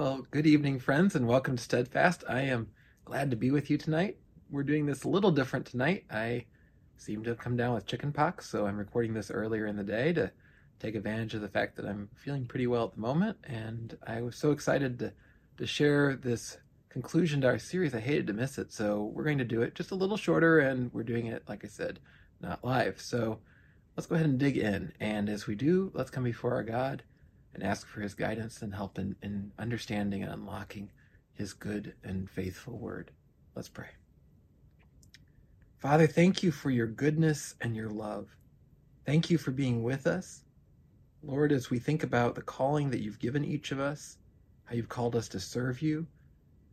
evening, friends, and welcome to Steadfast. I am glad to be with you tonight. We're doing this a little different tonight. I seem to have come down with chicken pox, so I'm recording this earlier in the day to take advantage of the fact that I'm feeling pretty well at the moment. And I was so excited to, to share this conclusion to our series. I hated to miss it, so we're going to do it just a little shorter, and we're doing it, like I said, not live. So let's go ahead and dig in. And as we do, let's come before our God and ask for his guidance and help in, in understanding and unlocking his good and faithful word. Let's pray. Father, thank you for your goodness and your love. Thank you for being with us. Lord, as we think about the calling that you've given each of us, how you've called us to serve you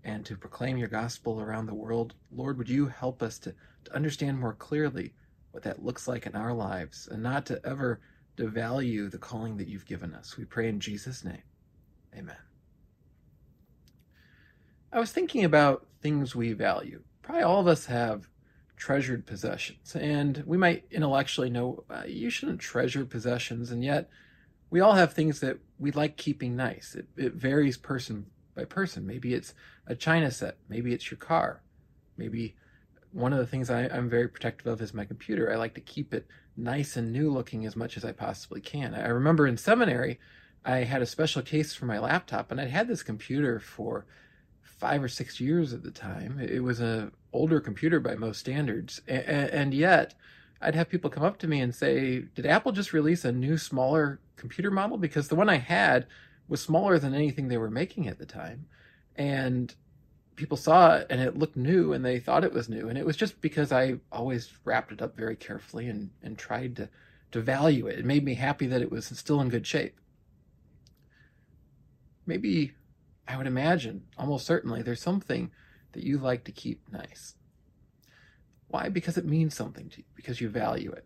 and to proclaim your gospel around the world, Lord, would you help us to, to understand more clearly what that looks like in our lives and not to ever to value the calling that you've given us. We pray in Jesus' name. Amen. I was thinking about things we value. Probably all of us have treasured possessions, and we might intellectually know uh, you shouldn't treasure possessions, and yet we all have things that we like keeping nice. It, it varies person by person. Maybe it's a china set, maybe it's your car, maybe one of the things I, am very protective of is my computer. I like to keep it nice and new looking as much as I possibly can. I remember in seminary, I had a special case for my laptop, and I'd had this computer for five or six years at the time. It was an older computer by most standards, and yet I'd have people come up to me and say, "Did Apple just release a new, smaller computer model?" Because the one I had was smaller than anything they were making at the time, and people saw it and it looked new and they thought it was new. And it was just because i always wrapped it up very carefully and, and tried to, to value it. It made me happy that it was still in good shape. Maybe i would imagine almost certainly there's something that you like to keep nice. Why? Because it means something to you because you value it.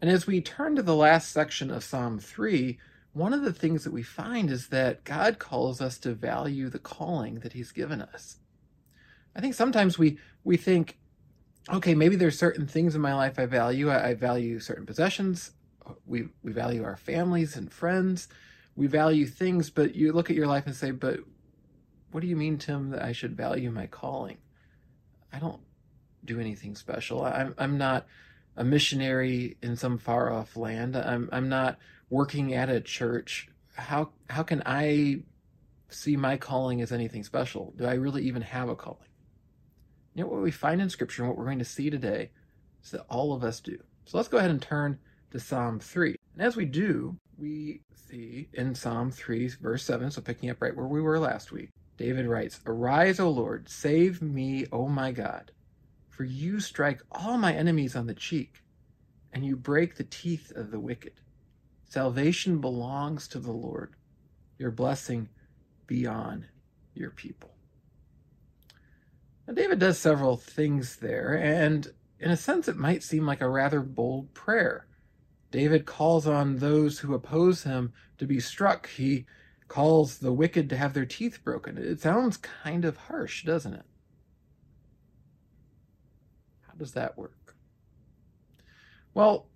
And as we turn to the last section of psalm 3 one of the things that we find is that God calls us to value the calling that He's given us. I think sometimes we we think, okay, maybe there's certain things in my life I value. I, I value certain possessions. We we value our families and friends. We value things, but you look at your life and say, but what do you mean, Tim, that I should value my calling? I don't do anything special. I'm I'm not a missionary in some far off land. I'm I'm not working at a church. How how can I see my calling as anything special? Do I really even have a calling? You know what we find in Scripture and what we're going to see today is that all of us do. So let's go ahead and turn to Psalm 3. And as we do, we see in Psalm 3, verse 7, so picking up right where we were last week, David writes, Arise, O Lord, save me, O my God, for you strike all my enemies on the cheek, and you break the teeth of the wicked. Salvation belongs to the Lord, your blessing be on your people. Now, David does several things there, and in a sense, it might seem like a rather bold prayer. David calls on those who oppose him to be struck. He calls the wicked to have their teeth broken. It sounds kind of harsh, doesn't it? How does that work? Well,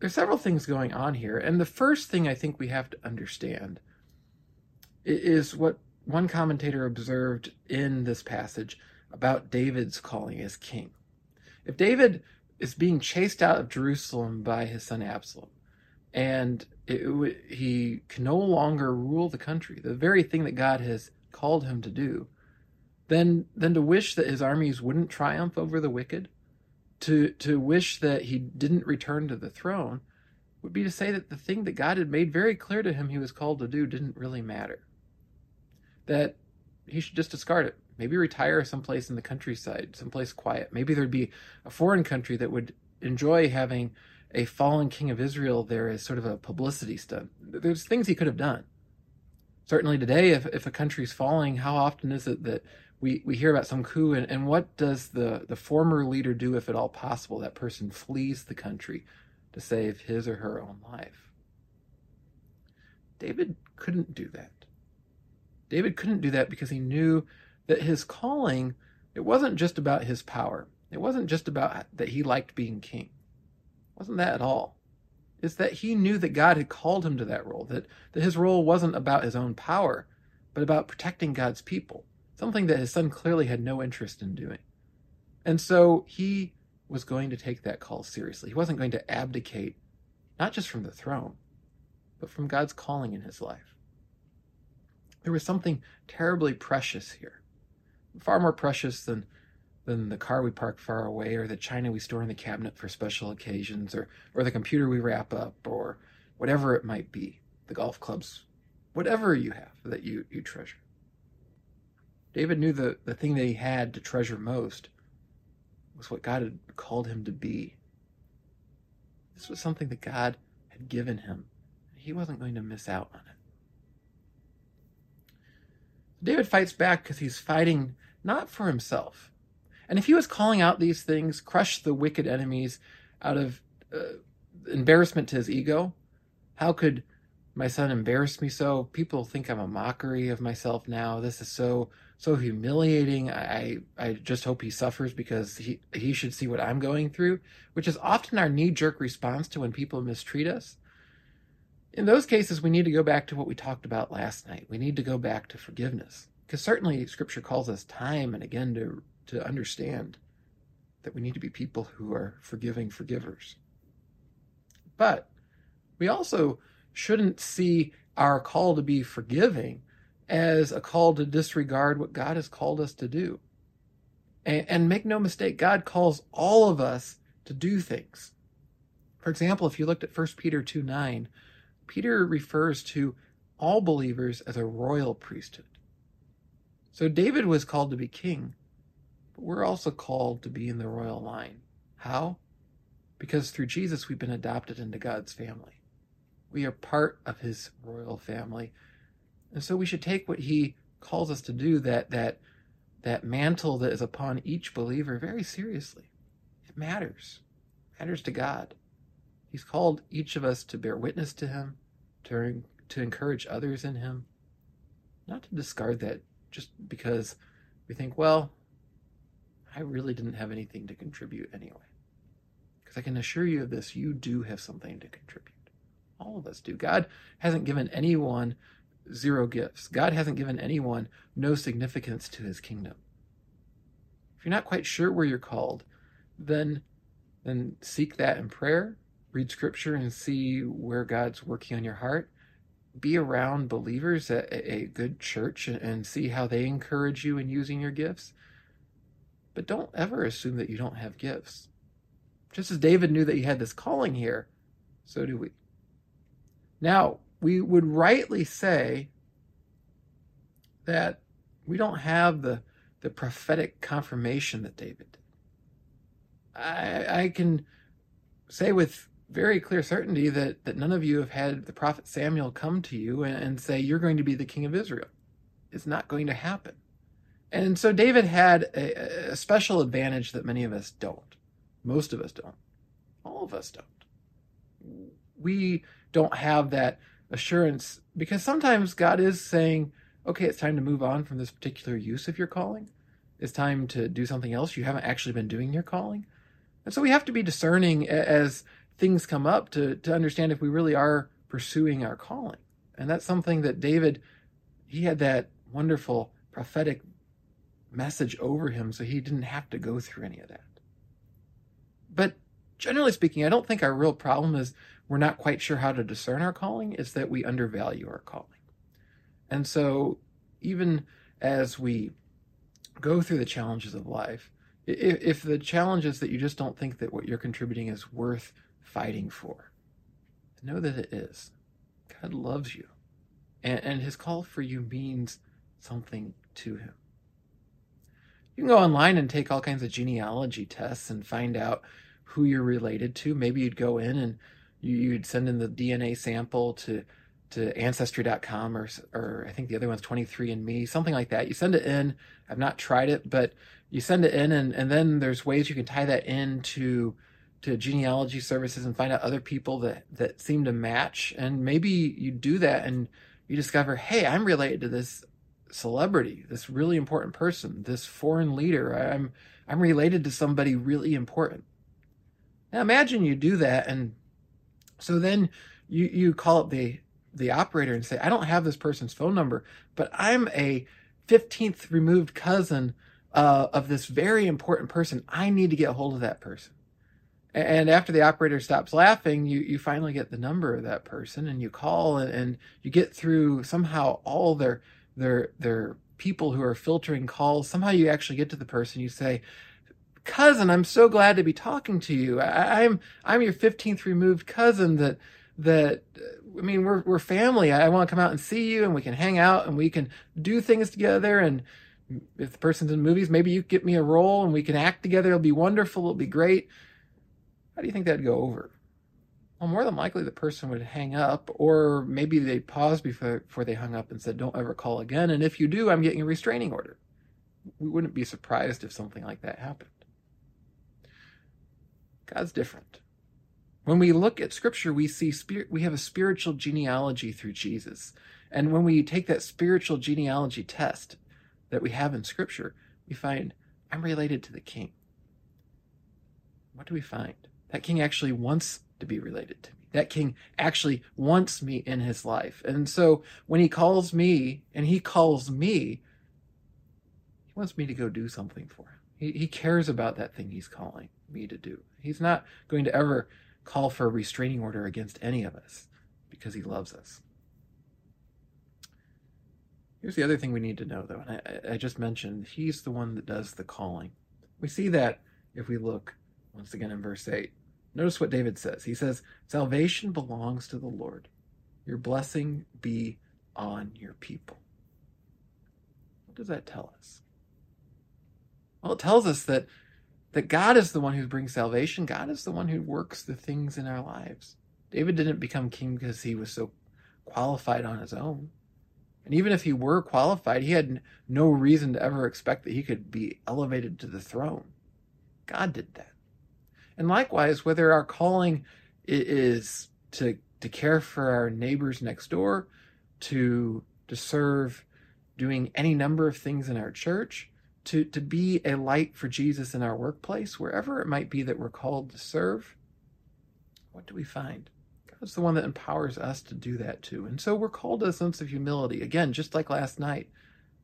there's several things going on here, and the first thing I think we have to understand is what one commentator observed in this passage about David's calling as king. If David is being chased out of Jerusalem by his son Absalom, and it, he can no longer rule the country, the very thing that God has called him to do, then then to wish that his armies wouldn't triumph over the wicked, to to wish that he didn't return to the throne, would be to say that the thing that God had made very clear to him he was called to do didn't really matter. That he should just discard it. Maybe retire someplace in the countryside, someplace quiet. Maybe there'd be a foreign country that would enjoy having a fallen king of Israel there as sort of a publicity stunt. There's things he could have done. Certainly today, if, if a country's falling, how often is it that we, we hear about some coup and, and what does the, the former leader do if at all possible? That person flees the country to save his or her own life. David couldn't do that. David couldn't do that because he knew that his calling, it wasn't just about his power. It wasn't just about that he liked being king. It wasn't that at all. It's that he knew that God had called him to that role, that, that his role wasn't about his own power, but about protecting God's people, something that his son clearly had no interest in doing. And so he was going to take that call seriously. He wasn't going to abdicate, not just from the throne, but from God's calling in his life. There was something terribly precious here, far more precious than than the car we park far away or the china we store in the cabinet for special occasions or or the computer we wrap up or whatever it might be the golf clubs whatever you have that you you treasure. David knew the the thing that he had to treasure most was what god had called him to be. This was something that god had given him. And he wasn't going to miss out on it. David fights back because he's fighting not for himself and if he was calling out these things, crush the wicked enemies out of uh, embarrassment to his ego, how could my son embarrass me so? People think I'm a mockery of myself now. This is so so humiliating. I I just hope he suffers because he he should see what I'm going through, which is often our knee jerk response to when people mistreat us. In those cases, we need to go back to what we talked about last night. We need to go back to forgiveness. Because certainly scripture calls us time and again to to understand that we need to be people who are forgiving forgivers. But we also shouldn't see our call to be forgiving as a call to disregard what God has called us to do. And, and, make no mistake, God calls all of us to do things. For example, if you looked at 1 Peter 2 9, Peter refers to all believers as a royal priesthood. So David was called to be king, but we're also called to be in the royal line. How? Because through Jesus, we've been adopted into God's family. We are part of his royal family. And so we should take what he calls us to do, that, that, that mantle that is upon each believer, very seriously. It matters. It matters to God. He's called each of us to bear witness to him, to, to encourage others in him, not to discard that just because we think, well, I really didn't have anything to contribute anyway. Because I can assure you of this, you do have something to contribute. All of us do. God hasn't given anyone zero gifts. God hasn't given anyone no significance to his kingdom. If you're not quite sure where you're called, then then seek that in prayer, read scripture and see where God's working on your heart. Be around believers at a good church and see how they encourage you in using your gifts. But don't ever assume that you don't have gifts. Just as David knew that he had this calling here, so do we. Now, we would rightly say that we don't have the, the prophetic confirmation that David did. I, I can say with very clear certainty that, that none of you have had the prophet Samuel come to you and, and say, You're going to be the king of Israel. It's not going to happen. And so David had a, a, special advantage that many of us don't. Most of us don't. All of us don't. We don't have that assurance because sometimes God is saying, okay, it's time to move on from this particular use of your calling. It's time to do something else. You haven't actually been doing your calling. And so we have to be discerning as things come up to, to understand if we really are pursuing our calling. And that's something that David, he had that wonderful prophetic message over him so he didn't have to go through any of that. But generally speaking, I don't think our real problem is we're not quite sure how to discern our calling, it's that we undervalue our calling. And so, even as we go through the challenges of life, if, if the challenge is that you just don't think that what you're contributing is worth fighting for, know that it is. God loves you, and, and his call for you means something to him you can go online and take all kinds of genealogy tests and find out who you're related to. Maybe you'd go in and you'd send in the DNA sample to to ancestry.com or or I think the other one's 23andme, something like that. You send it in. I've not tried it, but you send it in and and then there's ways you can tie that into to genealogy services and find out other people that that seem to match and maybe you do that and you discover, "Hey, I'm related to this celebrity, this really important person, this foreign leader. I'm I'm related to somebody really important. Now imagine you do that and so then you you call up the the operator and say, I don't have this person's phone number, but I'm a 15th removed cousin uh, of this very important person. I need to get a hold of that person. And after the operator stops laughing, you, you finally get the number of that person and you call and, and you get through somehow all their their their people who are filtering calls. Somehow you actually get to the person. You say, "Cousin, I'm so glad to be talking to you. I, I'm I'm your 15th removed cousin that that I mean we're we're family. I want to come out and see you and we can hang out and we can do things together and." If the person's in movies, maybe you get me a role and we can act together. It'll be wonderful. It'll be great how do you think that'd go over? Well, more than likely the person would hang up, or maybe they paused before, before they hung up and said, Don't ever call again. And if you do, I'm getting a restraining order. We wouldn't be surprised if something like that happened. God's different. When we look at scripture, we see spirit, we have a spiritual genealogy through Jesus. And when we take that spiritual genealogy test that we have in scripture, we find I'm related to the king. What do we find? That king actually wants to be related to me. That king actually wants me in his life. And so when he calls me and he calls me, he wants me to go do something for him. He, he cares about that thing he's calling me to do. He's not going to ever call for a restraining order against any of us because he loves us. Here's the other thing we need to know, though, and I, I just mentioned he's the one that does the calling. We see that if we look once again in verse 8. Notice what David says. He says, Salvation belongs to the Lord. Your blessing be on your people. What does that tell us? Well, it tells us that, that God is the one who brings salvation. God is the one who works the things in our lives. David didn't become king because he was so qualified on his own. And even if he were qualified, he had no reason to ever expect that he could be elevated to the throne. God did that. And likewise, whether our calling is to to care for our neighbors next door, to to serve doing any number of things in our church, to, to be a light for Jesus in our workplace, wherever it might be that we're called to serve, what do we find? God's the one that empowers us to do that too. And so we're called to a sense of humility. Again, just like last night,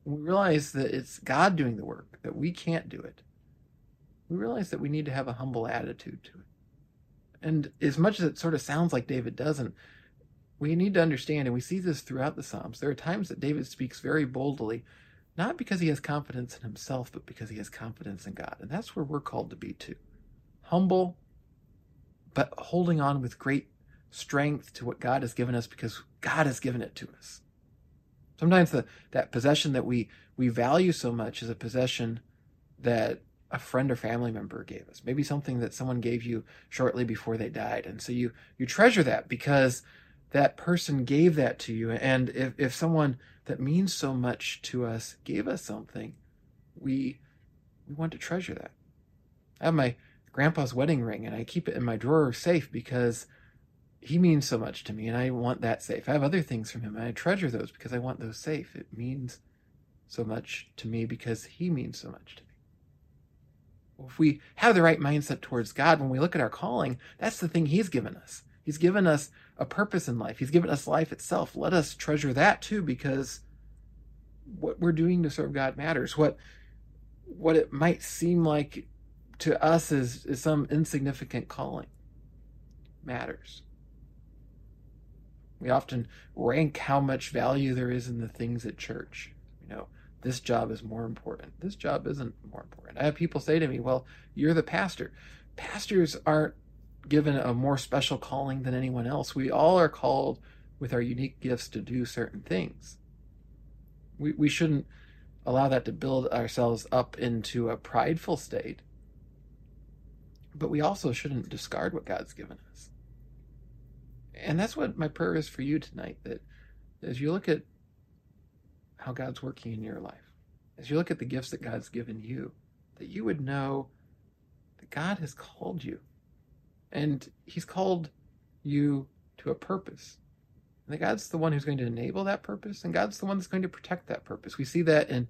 we realize that it's God doing the work, that we can't do it we realize that we need to have a humble attitude to it. And as much as it sort of sounds like David doesn't, we need to understand, and we see this throughout the Psalms, there are times that David speaks very boldly, not because he has confidence in himself, but because he has confidence in God. And that's where we're called to be too. Humble, but holding on with great strength to what God has given us because God has given it to us. Sometimes the, that possession that we, we value so much is a possession that a friend or family member gave us. Maybe something that someone gave you shortly before they died. And so you you treasure that because that person gave that to you. And if, if someone that means so much to us gave us something we we want to treasure that. I have my grandpa's wedding ring and i keep it in my drawer safe because he means so much to me and i want that safe. I have other things from him and i treasure those because i want those safe. It means so much to me because he means so much to me if we have the right mindset towards God, when we look at our calling, that's the thing He's given us. He's given us a purpose in life. He's given us life itself. Let us treasure that too, because what we're doing to serve God matters. What what it might seem like to us is, is some insignificant calling matters. We often rank how much value there is in the things at church. This job is more important. This job isn't more important. I have people say to me, well, you're the pastor. Pastors aren't given a more special calling than anyone else. We all are called with our unique gifts to do certain things. We, we shouldn't allow that to build ourselves up into a prideful state. But we also shouldn't discard what God's given us. And that's what my prayer is for you tonight that as you look at how God's working in your life, as you look at the gifts that God's given you, that you would know that God has called you and He's called you to a purpose. And that God's the one who's going to enable that purpose, and God's the one that's going to protect that purpose. We see that in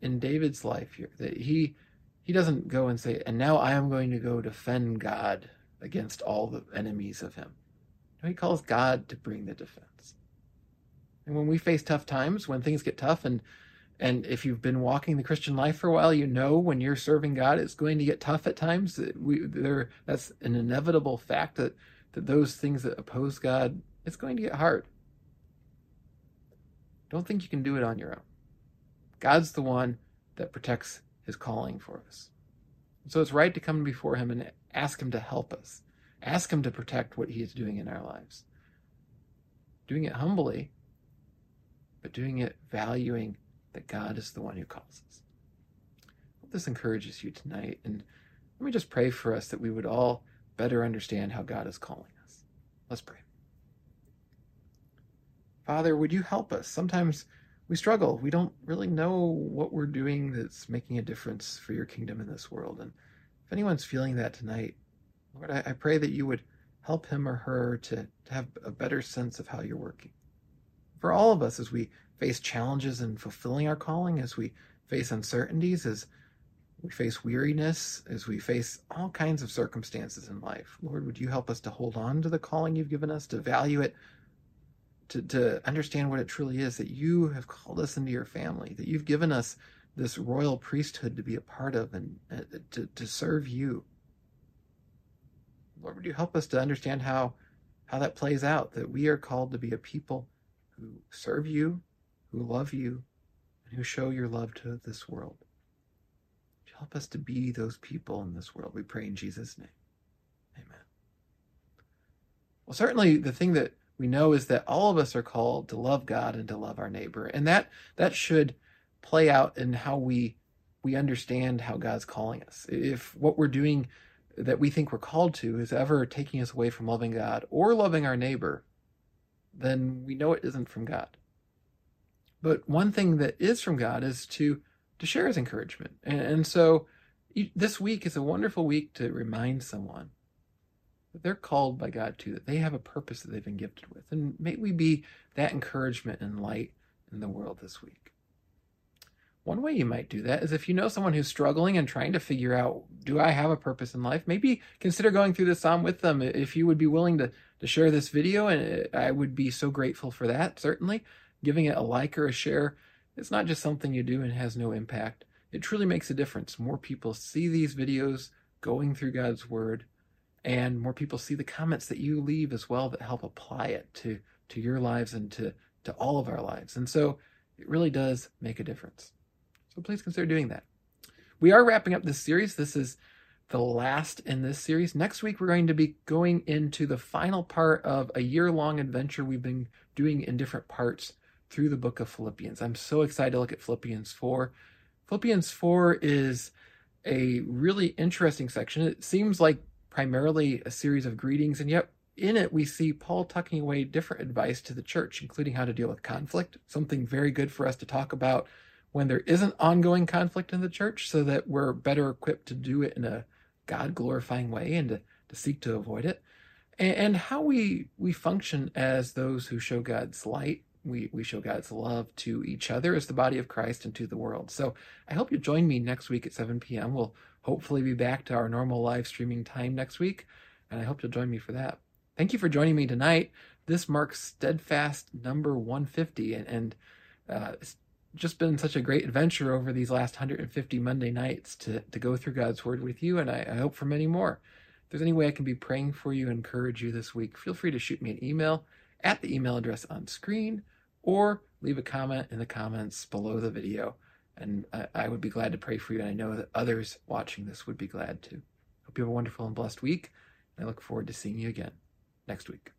in David's life here, that he he doesn't go and say, and now I am going to go defend God against all the enemies of him. No, he calls God to bring the defense. And when we face tough times, when things get tough, and and if you've been walking the Christian life for a while, you know when you're serving God, it's going to get tough at times. We there that's an inevitable fact that that those things that oppose God, it's going to get hard. Don't think you can do it on your own. God's the one that protects his calling for us. So it's right to come before him and ask him to help us. Ask him to protect what he is doing in our lives. Doing it humbly, but doing it valuing that God is the one who calls us. Hope this encourages you tonight. And let me just pray for us that we would all better understand how God is calling us. Let's pray. Father, would you help us? Sometimes we struggle. We don't really know what we're doing that's making a difference for your kingdom in this world. And if anyone's feeling that tonight, Lord, I, I pray that you would help him or her to, to have a better sense of how you're working. For all of us, as we face challenges in fulfilling our calling, as we face uncertainties, as we face weariness, as we face all kinds of circumstances in life, Lord, would you help us to hold on to the calling you've given us, to value it, to, to understand what it truly is that you have called us into your family, that you've given us this royal priesthood to be a part of and uh, to, to serve you. Lord, would you help us to understand how, how that plays out, that we are called to be a people who serve you, who love you, and who show your love to this world. Help us to be those people in this world. We pray in Jesus' name. Amen. Well, certainly the thing that we know is that all of us are called to love God and to love our neighbor. And that that should play out in how we we understand how God's calling us. If what we're doing that we think we're called to is ever taking us away from loving God or loving our neighbor, then we know it isn't from God. But one thing that is from God is to to share his encouragement. And, and so this week is a wonderful week to remind someone that they're called by God too, that they have a purpose that they've been gifted with. And may we be that encouragement and light in the world this week. One way you might do that is if you know someone who's struggling and trying to figure out, do I have a purpose in life? Maybe consider going through the psalm with them. If you would be willing to, to share this video, and I would be so grateful for that, certainly. Giving it a like or a share, it's not just something you do and has no impact. It truly makes a difference. More people see these videos going through God's Word, and more people see the comments that you leave as well that help apply it to to your lives and to to all of our lives. And so it really does make a difference. So please consider doing that. We are wrapping up this series. This is the last in this series. Next week, we're going to be going into the final part of a year long adventure we've been doing in different parts through the book of Philippians. I'm so excited to look at Philippians 4. Philippians 4 is a really interesting section. It seems like primarily a series of greetings, and yet in it we see Paul tucking away different advice to the church, including how to deal with conflict, something very good for us to talk about when there isn't ongoing conflict in the church, so that we're better equipped to do it in a God glorifying way and to, to seek to avoid it. And, and how we we function as those who show God's light we, we show God's love to each other as the body of Christ and to the world. So I hope you join me next week at 7 p.m. We'll hopefully be back to our normal live streaming time next week, and I hope you'll join me for that. Thank you for joining me tonight. This marks Steadfast number 150, and, and uh, just been such a great adventure over these last 150 Monday nights to, to go through God's Word with you, and I, I hope for many more. If there's any way I can be praying for you, encourage you this week, feel free to shoot me an email at the email address on screen or leave a comment in the comments below the video. And I, I would be glad to pray for you. And I know that others watching this would be glad to. Hope you have a wonderful and blessed week. And I look forward to seeing you again next week.